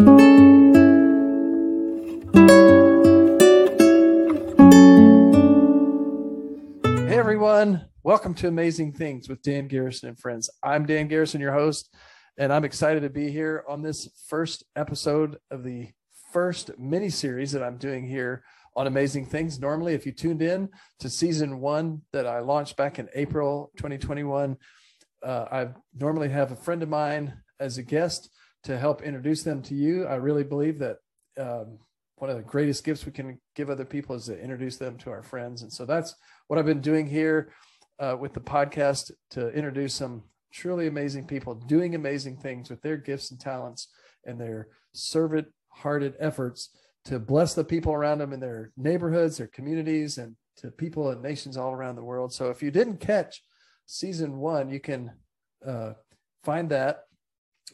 Hey everyone, welcome to Amazing Things with Dan Garrison and friends. I'm Dan Garrison, your host, and I'm excited to be here on this first episode of the first mini series that I'm doing here on Amazing Things. Normally, if you tuned in to season one that I launched back in April 2021, uh, I normally have a friend of mine as a guest to help introduce them to you. I really believe that um, one of the greatest gifts we can give other people is to introduce them to our friends. And so that's what I've been doing here uh, with the podcast to introduce some truly amazing people doing amazing things with their gifts and talents and their servant hearted efforts to bless the people around them in their neighborhoods, their communities, and to people and nations all around the world. So if you didn't catch season one, you can uh, find that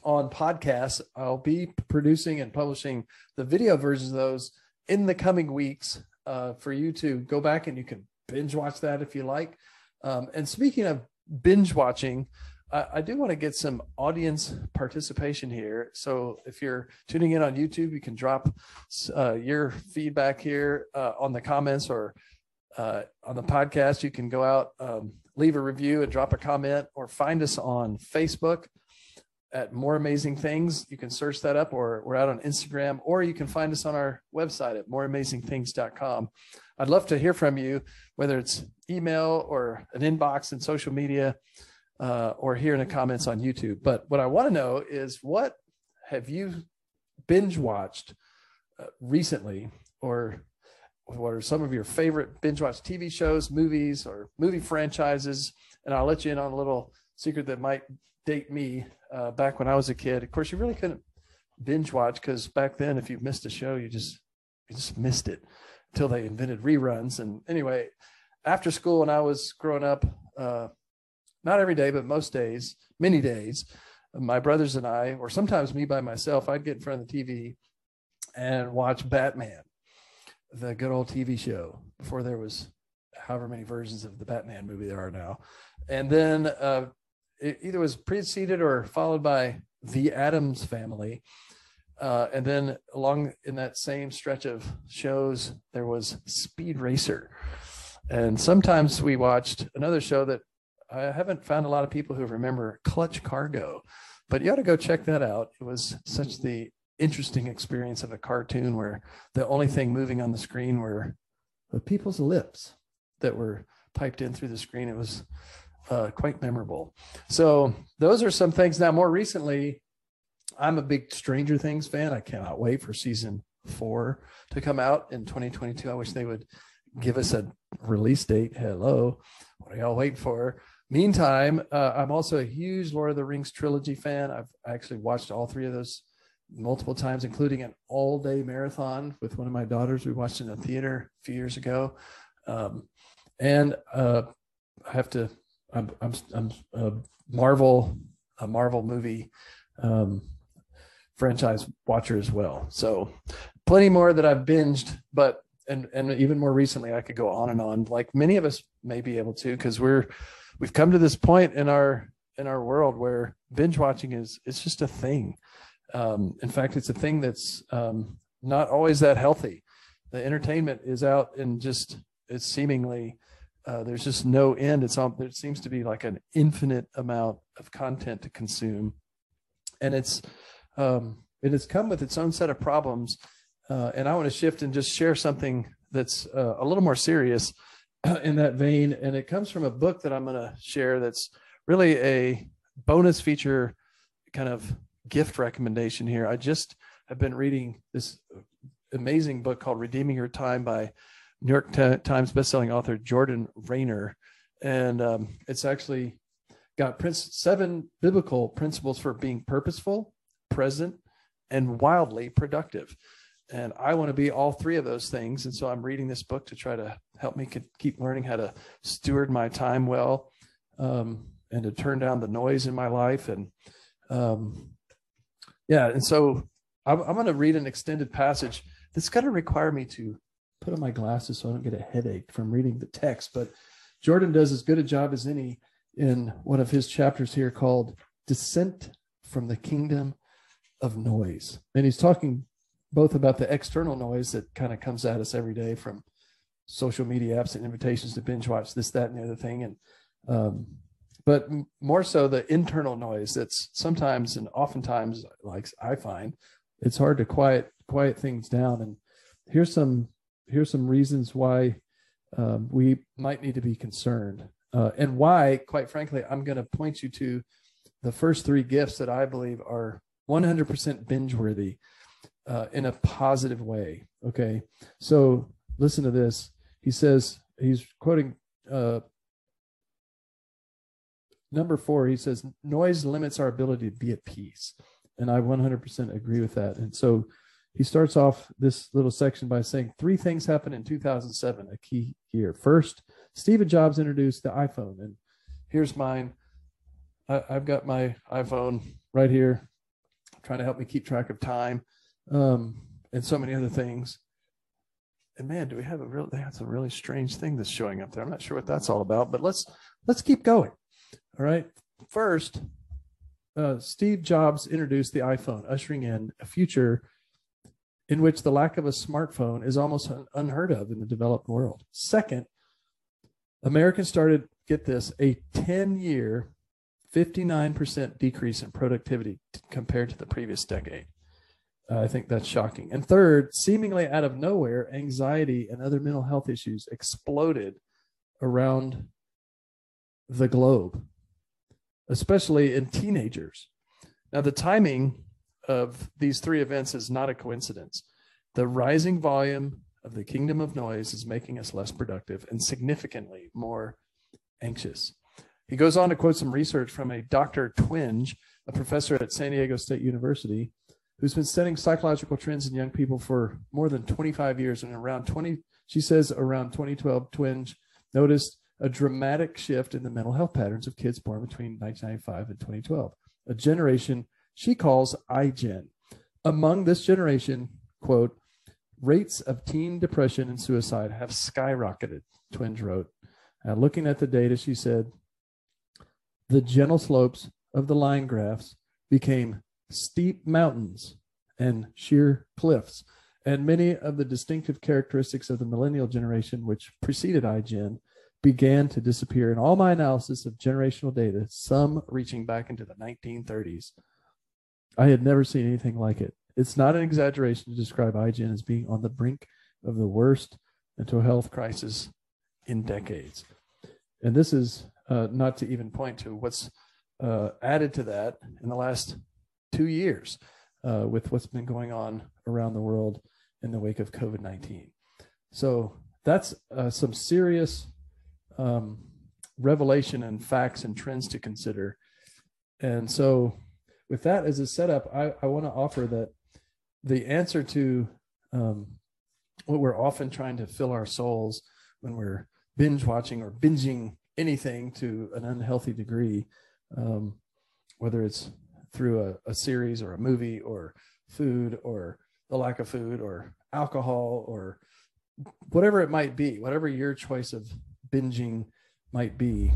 on podcasts. I'll be producing and publishing the video versions of those in the coming weeks uh, for you to go back and you can binge watch that if you like. Um, and speaking of binge watching, I, do want to get some audience participation here. So if you're tuning in on YouTube, you can drop uh, your feedback here uh, on the comments or uh, on the podcast. You can go out, um, leave a review, and drop a comment, or find us on Facebook at More Amazing Things. You can search that up, or we're out on Instagram, or you can find us on our website at moreamazingthings.com. I'd love to hear from you, whether it's email or an inbox in social media, uh, or here in the comments on YouTube. But what I want to know is what have you binge watched uh, recently, or what are some of your favorite binge watch TV shows, movies, or movie franchises? And I'll let you in on a little secret that might date me uh, back when I was a kid. Of course, you really couldn't binge watch because back then, if you missed a show, you just you just missed it until they invented reruns. And anyway, after school when I was growing up, uh, not every day, but most days, many days, my brothers and I, or sometimes me by myself, I'd get in front of the TV and watch Batman, the good old TV show before there was however many versions of the Batman movie there are now. And then uh, it either was preceded or followed by the Addams family. Uh, and then along in that same stretch of shows, there was Speed Racer. And sometimes we watched another show that I haven't found a lot of people who remember Clutch Cargo, but you ought to go check that out. It was such the interesting experience of a cartoon where the only thing moving on the screen were the people's lips that were piped in through the screen. It was uh, quite memorable. So those are some things. Now, more recently, I'm a big Stranger Things fan. I cannot wait for season four to come out in 2022. I wish they would give us a release date. Hello, what are y'all waiting for? Meantime, uh, I'm also a huge Lord of the Rings trilogy fan. I've actually watched all three of those multiple times, including an all day marathon with one of my daughters. We watched in a theater a few years ago. Um, and uh, I have to I'm I'm, I'm a Marvel a Marvel movie um, franchise watcher as well. So plenty more that I've binged, but and and even more recently I could go on and on. Like many of us may be able to because we're we've come to this point in our in our world where binge watching is it's just a thing. Um, in fact, it's a thing that's um, not always that healthy. The entertainment is out and just it's seemingly uh, there's just no end. It's all, there seems to be like an infinite amount of content to consume, and it's um, it has come with its own set of problems. Uh, and I want to shift and just share something that's uh, a little more serious in that vein. And it comes from a book that I'm going to share that's really a bonus feature kind of gift recommendation here. I just have been reading this amazing book called Redeeming Your Time by New York Times bestselling author Jordan Raynor, and um, it's actually got seven biblical principles for being purposeful, present, and wildly productive. And I want to be all three of those things. And so I'm reading this book to try to help me keep learning how to steward my time well um, and to turn down the noise in my life. And um, yeah, and so I'm, I'm going to read an extended passage that's going to require me to put on my glasses so I don't get a headache from reading the text. But Jordan does as good a job as any in one of his chapters here called Descent from the Kingdom of noise. And he's talking both about the external noise that kind of comes at us every day from social media apps and invitations to binge watch this, that, and the other thing. And, um, but more so the internal noise that's sometimes and oftentimes, like I find, it's hard to quiet quiet things down. And here's some here's some reasons why um, we might need to be concerned, uh, and why, quite frankly, I'm going to point you to the first three gifts that I believe are 100% binge worthy uh, in a positive way. Okay, so listen to this. He says he's quoting uh, number four. He says noise limits our ability to be at peace, and I 100% agree with that. And so he starts off this little section by saying three things happened in 2007, a key year. First, Stephen Jobs introduced the iPhone, and here's mine. I, have got my iPhone right here, trying to help me keep track of time, um, and so many other things. And man, do we have a real? That's a really strange thing that's showing up there. I'm not sure what that's all about, but let's let's keep going. All right. First, uh, Steve Jobs introduced the iPhone, ushering in a future in which the lack of a smartphone is almost unheard of in the developed world. Second, Americans started, get this, a 10 year, 59% decrease in productivity compared to the previous decade. Uh, I think that's shocking. And third, seemingly out of nowhere, anxiety and other mental health issues exploded around the globe, especially in teenagers. Now, the timing of these three events is not a coincidence. The rising volume of the kingdom of noise is making us less productive and significantly more anxious. He goes on to quote some research from a Dr. Twenge, a professor at San Diego State University, who's been studying psychological trends in young people for more than 25 years. And around 20, she says around 2012, Twenge noticed a dramatic shift in the mental health patterns of kids born between 1995 and 2012. A generation she calls iGen. Among this generation, quote, rates of teen depression and suicide have skyrocketed, Twenge wrote. Uh, looking at the data, she said, the gentle slopes of the line graphs became steep mountains and sheer cliffs. And many of the distinctive characteristics of the millennial generation, which preceded iGen, began to disappear. In all my analysis of generational data, some reaching back into the 1930s, I had never seen anything like it. It's not an exaggeration to describe iGen as being on the brink of the worst mental health crisis in decades. And this is uh, not to even point to what's uh, added to that in the last two years uh, with what's been going on around the world in the wake of COVID 19. So that's uh, some serious um, revelation and facts and trends to consider. And so with that as a setup, I, I want to offer that the answer to um, what we're often trying to fill our souls when we're binge watching or binging anything to an unhealthy degree, um, whether it's through a, a, series or a movie or food or the lack of food or alcohol or whatever it might be, whatever your choice of binging might be,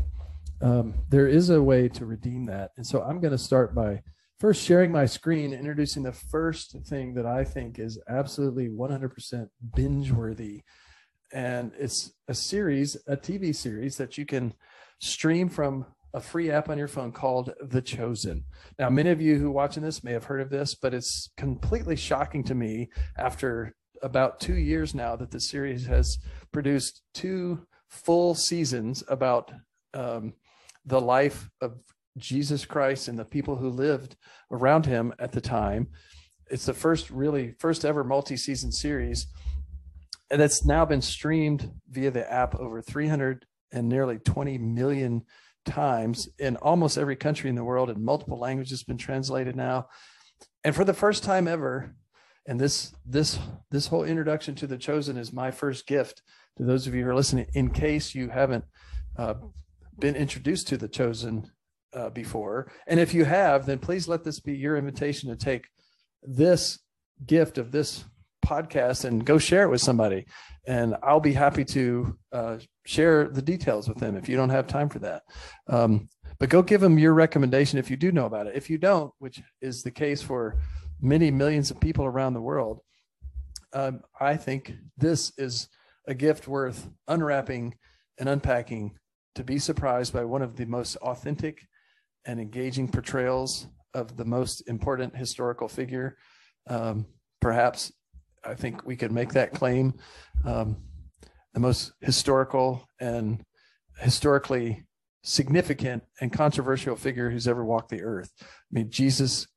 um, there is a way to redeem that. And so I'm going to start by first sharing my screen, introducing the first thing that I think is absolutely 100% binge worthy. And it's a series, a TV series that you can stream from a free app on your phone called The Chosen. Now, many of you who are watching this may have heard of this, but it's completely shocking to me after about two years now that the series has produced two full seasons about um, the life of Jesus Christ and the people who lived around him at the time. It's the first really first ever multi-season series and it's now been streamed via the app over 300 and nearly 20 million times in almost every country in the world in multiple languages been translated now. And for the first time ever, and this this this whole introduction to the chosen is my first gift to those of you who are listening in case you haven't uh, been introduced to the chosen uh, before. And if you have, then please let this be your invitation to take this gift of this podcast and go share it with somebody. And I'll be happy to uh, share the details with them if you don't have time for that. Um, but go give them your recommendation if you do know about it. If you don't, which is the case for many millions of people around the world. Um, I think this is a gift worth unwrapping and unpacking to be surprised by one of the most authentic and engaging portrayals of the most important historical figure. Um, perhaps I think we could make that claim. Um, the most historical and historically significant and controversial figure who's ever walked the earth. I mean, Jesus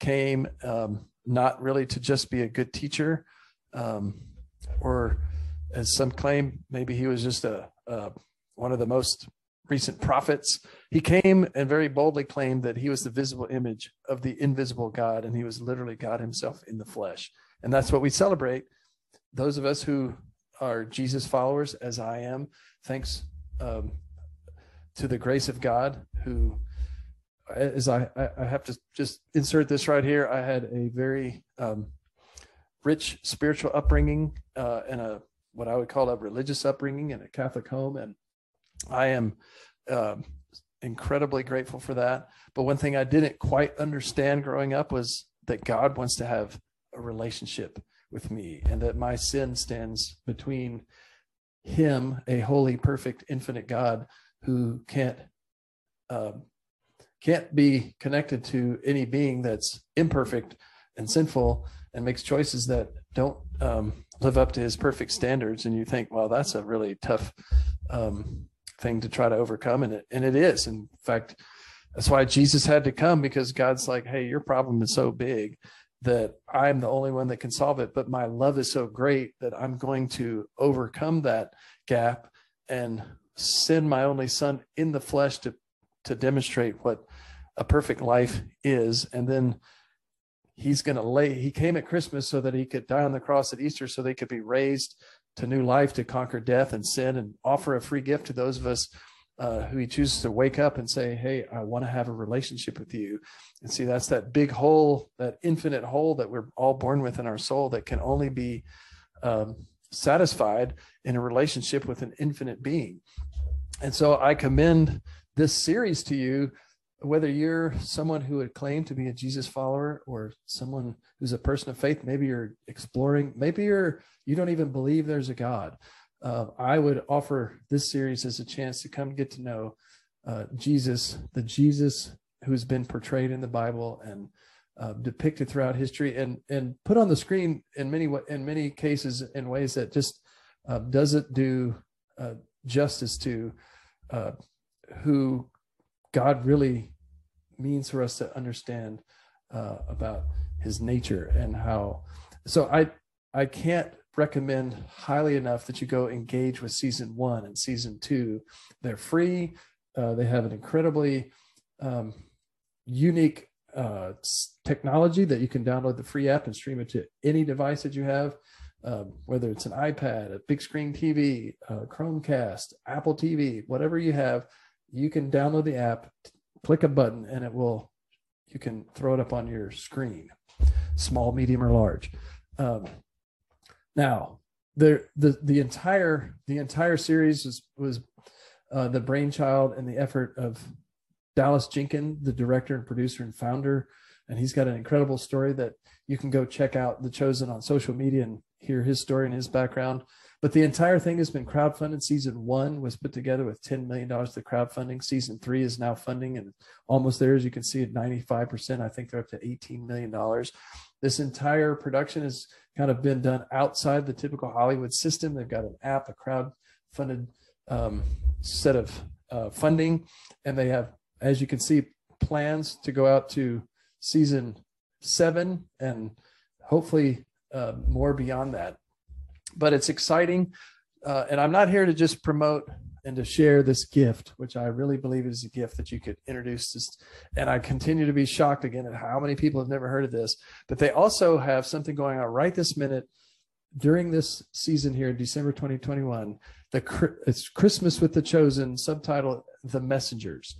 came um, not really to just be a good teacher, um, or as some claim, maybe he was just a, a one of the most recent prophets. He came and very boldly claimed that he was the visible image of the invisible God, and he was literally God himself in the flesh. And that's what we celebrate. Those of us who are Jesus followers, as I am, thanks um, to the grace of God, who, as I, I have to just insert this right here, I had a very um, rich spiritual upbringing uh, and a what I would call a religious upbringing in a Catholic home, and I am uh, incredibly grateful for that. But one thing I didn't quite understand growing up was that God wants to have a relationship with me and that my sin stands between him, a holy, perfect, infinite God who can't uh, can't be connected to any being that's imperfect and sinful and makes choices that don't um, live up to his perfect standards. And you think, well, that's a really tough um, thing to try to overcome and it and it is. In fact that's why jesus had to come because god's like hey your problem is so big that i'm the only one that can solve it but my love is so great that i'm going to overcome that gap and send my only son in the flesh to to demonstrate what a perfect life is. And then he's going to lay he came at christmas so that he could die on the cross at easter so they could be raised to new life, to conquer death and sin, and offer a free gift to those of us uh, who he chooses to wake up and say, Hey, I want to have a relationship with you. And see, that's that big hole, that infinite hole that we're all born with in our soul that can only be um, satisfied in a relationship with an infinite being. And so I commend this series to you whether you're someone who would claim to be a Jesus follower or someone who's a person of faith, maybe you're exploring, maybe you're you don't even believe there's a God. Uh, I would offer this series as a chance to come get to know uh, Jesus, the Jesus who's been portrayed in the Bible and uh, depicted throughout history, and and put on the screen in many in many cases in ways that just uh, doesn't do uh, justice to uh, who God really means for us to understand uh, about his nature and how so i i can't recommend highly enough that you go engage with season one and season two. They're free uh, they have an incredibly um, unique uh, technology that you can download the free app and stream it to any device that you have um, whether it's an ipad a big screen tv chromecast apple tv whatever you have you can download the app click a button and it will you can throw it up on your screen small medium or large. Um, now the, the the entire the entire series was was uh, the brainchild and the effort of dallas jenkins the director and producer and founder. And he's got an incredible story that you can go check out the chosen on social media and hear his story and his background but the entire thing has been crowdfunded. Season one was put together with $10 million to crowdfunding. Season three is now funding and almost there, as you can see, at 95%. I think they're up to $18 million. This entire production has kind of been done outside the typical Hollywood system. They've got an app, a crowd-funded um, set of uh, funding, and they have, as you can see, plans to go out to season seven and hopefully uh, more beyond that but it's exciting. Uh, and I'm not here to just promote and to share this gift, which I really believe is a gift that you could introduce. This, and I continue to be shocked again at how many people have never heard of this. But they also have something going on right this minute during this season here, in December 2021. The it's Christmas with the Chosen, subtitle The Messengers,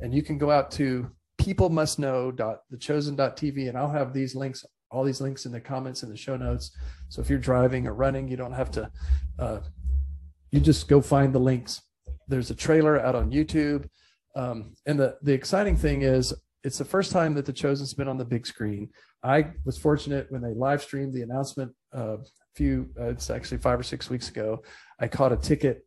and you can go out to peoplemustknow.thechosen.tv, and I'll have these links all these links in the comments in the show notes. So if you're driving or running, you don't have to, uh, you just go find the links. There's a trailer out on YouTube. Um, and the, the exciting thing is it's the first time that The Chosen's been on the big screen. I was fortunate when they live streamed the announcement uh, a few, uh, it's actually five or six weeks ago. I caught a ticket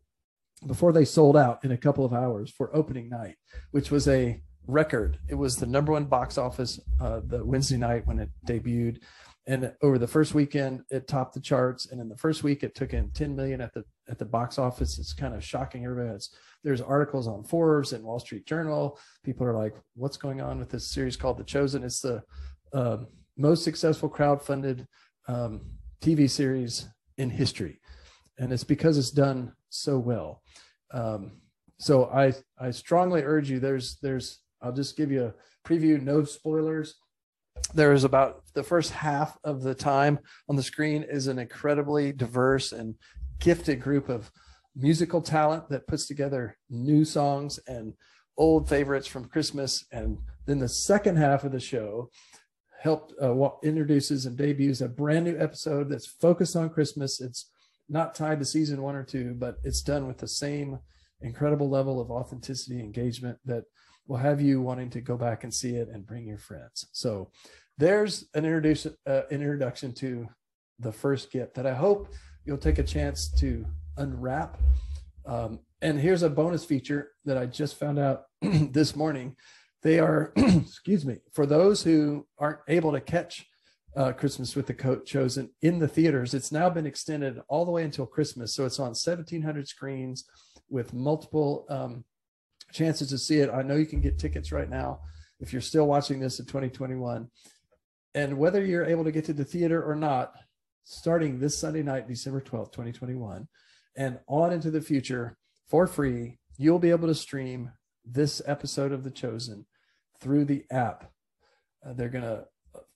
before they sold out in a couple of hours for opening night, which was a record. It was the number one box office uh, the Wednesday night when it debuted, and over the first weekend it topped the charts. And in the first week, it took in 10 million at the at the box office. It's kind of shocking everybody. It's, there's articles on Forbes and Wall Street Journal. People are like, "What's going on with this series called The Chosen?" It's the uh, most successful crowd-funded um, TV series in history, and it's because it's done so well. Um, so I I strongly urge you. There's there's I'll just give you a preview, no spoilers. There is about the first half of the time on the screen is an incredibly diverse and gifted group of musical talent that puts together new songs and old favorites from Christmas. And then the second half of the show helped uh, introduces and debuts a brand new episode that's focused on Christmas. It's not tied to season one or two, but it's done with the same incredible level of authenticity engagement that will have you wanting to go back and see it and bring your friends. So there's an introduction uh, introduction to the first gift that I hope you'll take a chance to unwrap. Um, and here's a bonus feature that I just found out this morning. They are, excuse me, for those who aren't able to catch uh, Christmas with the Coat Chosen in the theaters. It's now been extended all the way until Christmas, so it's on 1,700 screens with multiple um, chances to see it. I know you can get tickets right now if you're still watching this in 2021. And whether you're able to get to the theater or not, starting this Sunday night, December 12th, 2021, and on into the future for free, you'll be able to stream this episode of The Chosen through the app. Uh, they're going to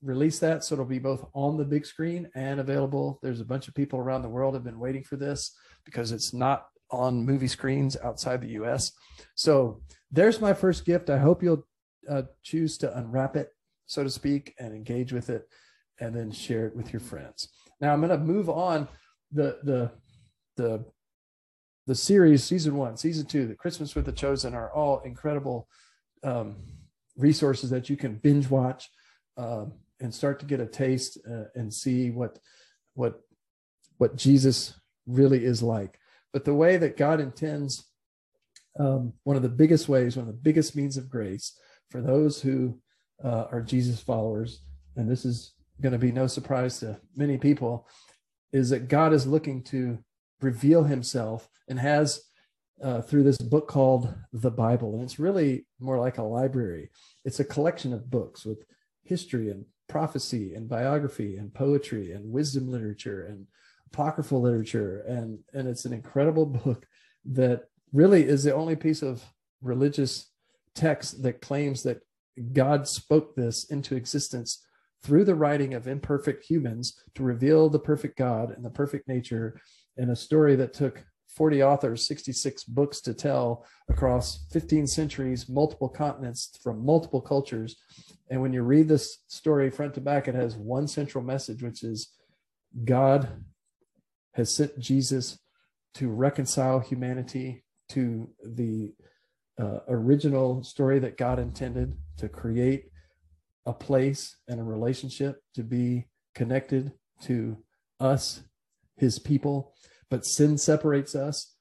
release that so it'll be both on the big screen and available. There's a bunch of people around the world have been waiting for this because it's not on movie screens outside the US. So there's my first gift. I hope you'll uh, choose to unwrap it, so to speak, and engage with it, and then share it with your friends. Now I'm going to move on. The the the the series, season one, season two, the Christmas with the Chosen are all incredible um, resources that you can binge watch um, and start to get a taste uh, and see what what what Jesus really is like. But the way that God intends, um, one of the biggest ways, one of the biggest means of grace for those who uh, are Jesus followers, and this is going to be no surprise to many people, is that God is looking to reveal himself and has uh, through this book called the Bible. And it's really more like a library, it's a collection of books with history and prophecy and biography and poetry and wisdom literature and apocryphal literature and and it's an incredible book that really is the only piece of religious text that claims that God spoke this into existence through the writing of imperfect humans to reveal the perfect God and the perfect nature in a story that took 40 authors, 66 books to tell across 15 centuries, multiple continents from multiple cultures. And when you read this story front to back, it has one central message, which is God has sent Jesus to reconcile humanity to the uh, original story that God intended to create a place and a relationship to be connected to us, his people. But sin separates us.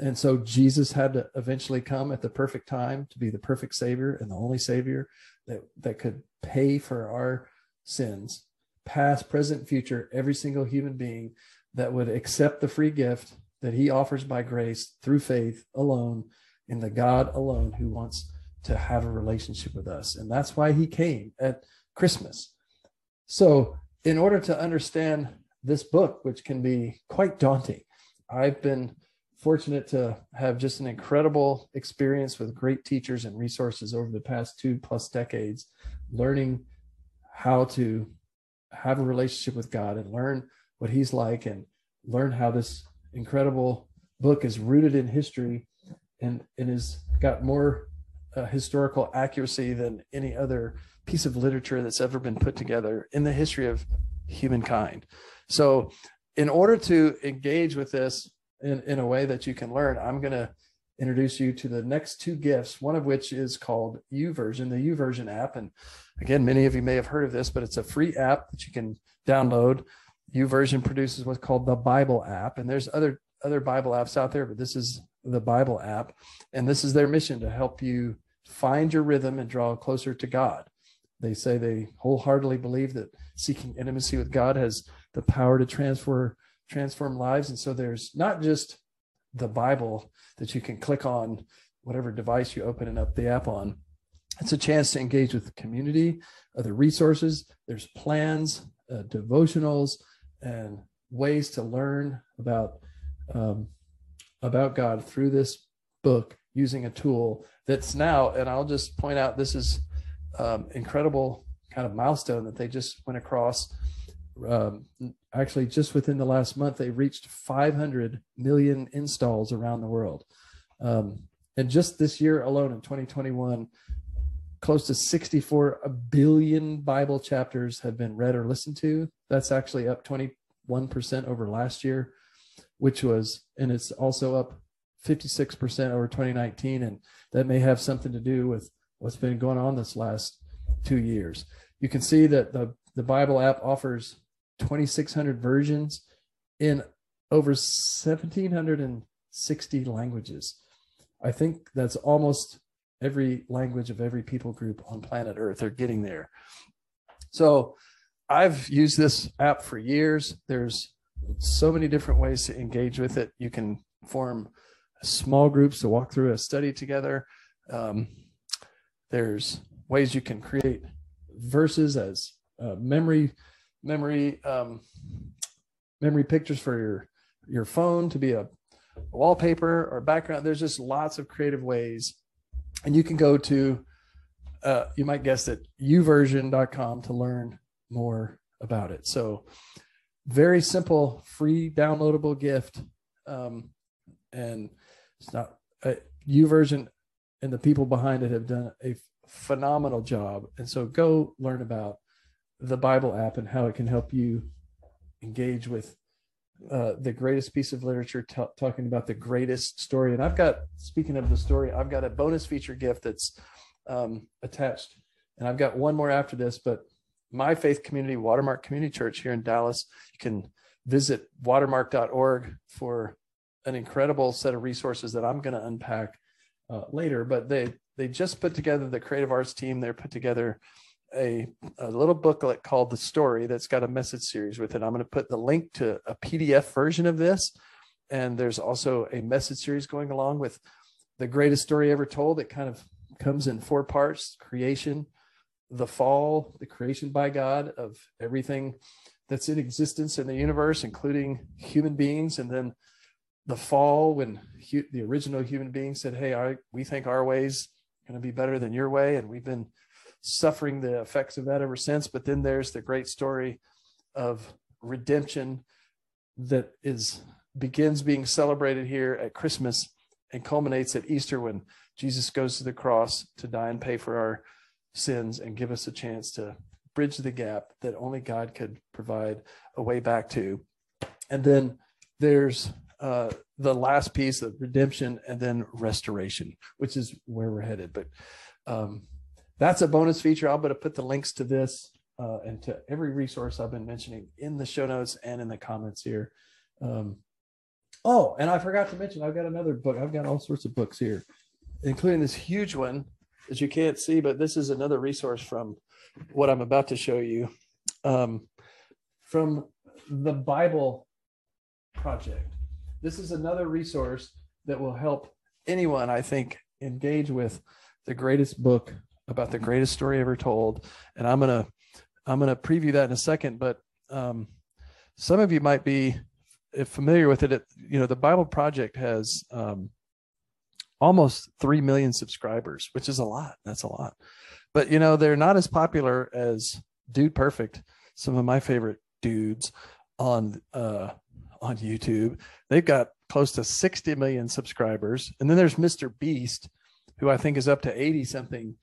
And so Jesus had to eventually come at the perfect time to be the perfect Savior and the only Savior that, that could pay for our sins, past, present, future, every single human being that would accept the free gift that he offers by grace through faith alone in the God alone who wants to have a relationship with us. And that's why he came at Christmas. So, in order to understand this book, which can be quite daunting, I've been fortunate to have just an incredible experience with great teachers and resources over the past two plus decades, learning how to have a relationship with God and learn what he's like and learn how this incredible book is rooted in history and and has got more uh, historical accuracy than any other piece of literature that's ever been put together in the history of humankind. So, in order to engage with this in, in a way that you can learn, I'm going to introduce you to the next two gifts, one of which is called YouVersion, the YouVersion app. And again, many of you may have heard of this, but it's a free app that you can download. YouVersion produces what's called the Bible app. And there's other other Bible apps out there, but this is the Bible app. And this is their mission to help you find your rhythm and draw closer to God. They say they wholeheartedly believe that seeking intimacy with God has the power to transfer transform lives. And so there's not just the Bible that you can click on whatever device you open and up the app on. It's a chance to engage with the community, other resources. There's plans, uh, devotionals, and ways to learn about um, about God through this book using a tool that's now. And I'll just point out this is um, incredible kind of milestone that they just went across um, actually just within the last month they reached 500 million installs around the world um, and just this year alone in 2021 close to 64 billion bible chapters have been read or listened to. That's actually up 21% over last year which was and it's also up 56% over 2019 and that may have something to do with what's been going on this last two years. You can see that the the bible app offers 2,600 versions in over 1,760 languages. I think that's almost every language of every people group on planet Earth are getting there. So I've used this app for years. There's so many different ways to engage with it. You can form small groups to walk through a study together. Um, there's ways you can create verses as uh, memory memory um, memory pictures for your your phone to be a wallpaper or background. There's just lots of creative ways, and you can go to uh, you might guess it youversion.com to learn more about it. So very simple, free downloadable gift, um, and it's not uh, YouVersion and the people behind it have done a phenomenal job. And so go learn about the Bible app and how it can help you engage with uh, the greatest piece of literature, t- talking about the greatest story. And I've got, speaking of the story, I've got a bonus feature gift that's um, attached. And I've got one more after this, but my faith community, Watermark Community Church here in Dallas, you can visit watermark.org for an incredible set of resources that I'm going to unpack uh, later. But they they just put together the creative arts team. They're put together a, a little booklet called The Story that's got a message series with it. I'm going to put the link to a PDF version of this. And there's also a message series going along with the greatest story ever told. It kind of comes in four parts creation, the fall, the creation by God of everything that's in existence in the universe, including human beings, and then the fall when hu- the original human being said, "Hey, I, we think our ways going to be better than your way," and we've been suffering the effects of that ever since. But then there's the great story of redemption that is begins being celebrated here at Christmas and culminates at Easter when Jesus goes to the cross to die and pay for our sins and give us a chance to bridge the gap that only God could provide a way back to. And then there's uh, the last piece of redemption and then restoration, which is where we're headed. But um, that's a bonus feature. I'm going to put the links to this uh, and to every resource I've been mentioning in the show notes and in the comments here. Um, oh, and I forgot to mention, I've got another book. I've got all sorts of books here, including this huge one that you can't see, but this is another resource from what I'm about to show you um, from the Bible Project. This is another resource that will help anyone, I think, engage with the greatest book about the greatest story ever told, and I'm gonna I'm gonna preview that in a second. But um, some of you might be familiar with it. it you know, the Bible Project has um, almost three million subscribers, which is a lot. That's a lot. But you know, they're not as popular as Dude Perfect. Some of my favorite dudes on uh, on YouTube. They've got close to 60 million subscribers. And then there's Mr. Beast, who I think is up to 80 something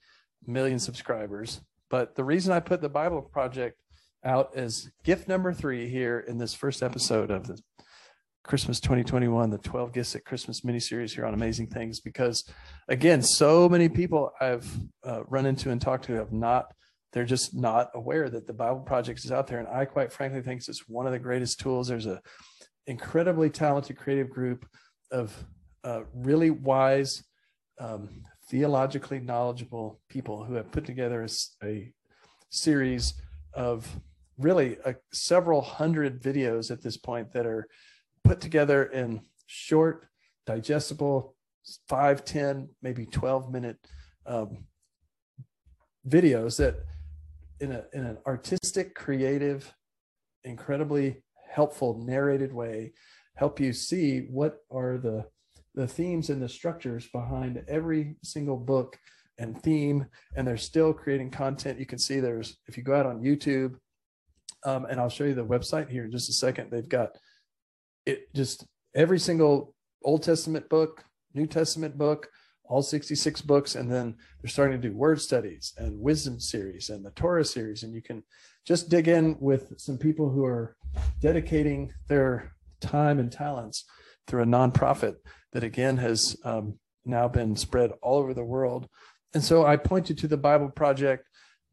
million subscribers. But the reason I put the Bible Project out as gift number three here in this first episode of the Christmas 2021, the 12 Gifts at Christmas miniseries here on Amazing Things, because again, so many people I've uh, run into and talked to have not, they're just not aware that the Bible Project is out there. And I quite frankly think it's one of the greatest tools. There's a incredibly talented creative group of uh, really wise, um, theologically knowledgeable people who have put together a, a series of really a, several hundred videos at this point that are put together in short, digestible, five, 10, maybe 12 minute um, videos that in, a, in an artistic, creative, incredibly helpful narrated way help you see what are the the themes and the structures behind every single book and theme and they're still creating content you can see there's if you go out on youtube um, and i'll show you the website here in just a second they've got it just every single Old Testament book, New Testament book, all 66 books. And then they're starting to do word studies and wisdom series and the Torah series. And you can just dig in with some people who are dedicating their time and talents through a nonprofit that again has um, now been spread all over the world. And so I pointed to the Bible Project,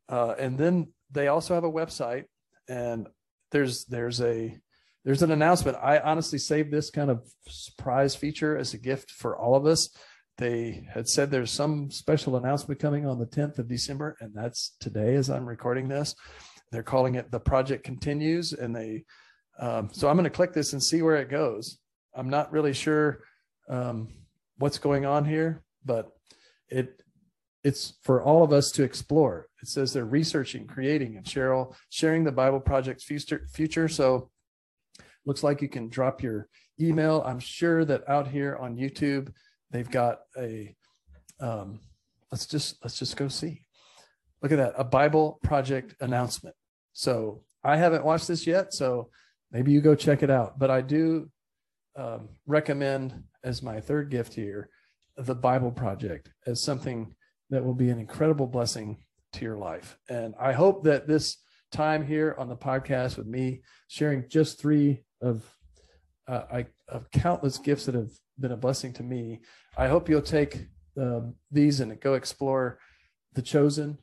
uh, and then they also have a website, and there's there's a there's an announcement. I honestly saved this kind of surprise feature as a gift for all of us. They had said there's some special announcement coming on the 10th of December, and that's today as I'm recording this. They're calling it the project continues, and they. Um, so I'm going to click this and see where it goes. I'm not really sure um, what's going on here, but it it's for all of us to explore. It says they're researching, creating, and Cheryl sharing the Bible Project's future. Future. So looks like you can drop your email. I'm sure that out here on YouTube, they've got a, um, let's just, let's just go see. Look at that, a Bible project announcement. So I haven't watched this yet, so maybe you go check it out. But I do um, recommend as my third gift here, the Bible project as something that will be an incredible blessing to your life. And I hope that this time here on the podcast with me sharing just three of uh, I, of countless gifts that have been a blessing to me. I hope you'll take um, these and go explore The Chosen,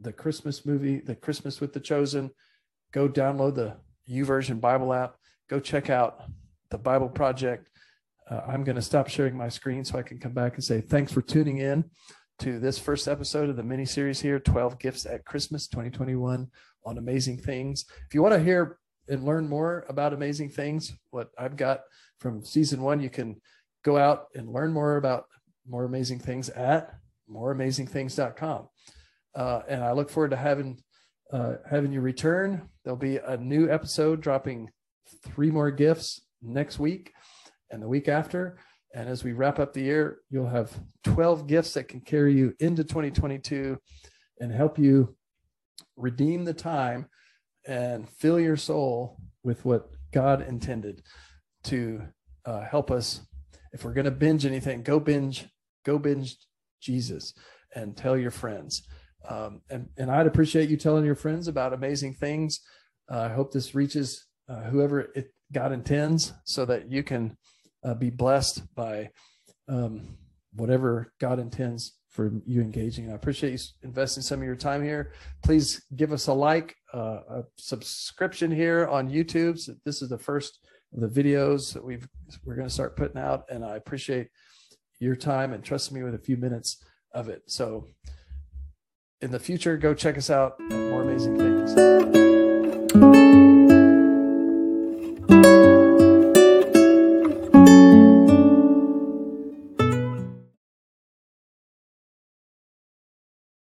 the Christmas movie, the Christmas with the Chosen. Go download the YouVersion Bible app. Go check out the Bible Project. Uh, I'm going to stop sharing my screen so I can come back and say thanks for tuning in to this first episode of the mini series here 12 Gifts at Christmas 2021 on Amazing Things. If you want to hear and learn more about amazing things, what I've got from season one, you can go out and learn more about more amazing things at moreamazingthings.com. Uh, and I look forward to having uh, having you return. There'll be a new episode dropping three more gifts next week and the week after. And as we wrap up the year, you'll have 12 gifts that can carry you into 2022 and help you redeem the time and fill your soul with what God intended to uh, help us. If we're going to binge anything, go binge, go binge Jesus and tell your friends. Um, and, and I'd appreciate you telling your friends about amazing things. Uh, I hope this reaches uh, whoever it, God intends so that you can uh, be blessed by um, whatever God intends for you engaging. I appreciate you investing some of your time here. Please give us a like, uh, a subscription here on YouTube. So this is the first of the videos that we've we're going to start putting out, and I appreciate your time and trusting me with a few minutes of it. So in the future, go check us out at More Amazing Things.